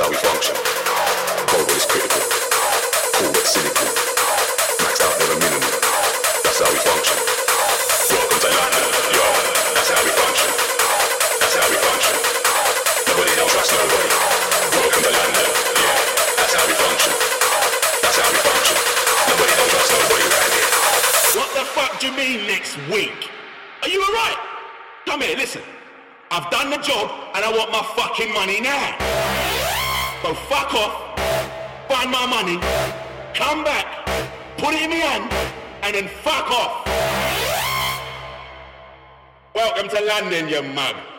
how we function. It's critical. Cynical. Out. That's how we function. Welcome to London. That's how we function. That's how we function. Nobody don't trust nobody. Welcome to London, yeah. That's how we function. That's how we function. Nobody don't trust nobody. What the fuck do you mean next week? Are you alright? Come here, listen. I've done the job and I want my fucking money now. So fuck off, find my money, come back, put it in my hand, and then fuck off. Welcome to London, you mug.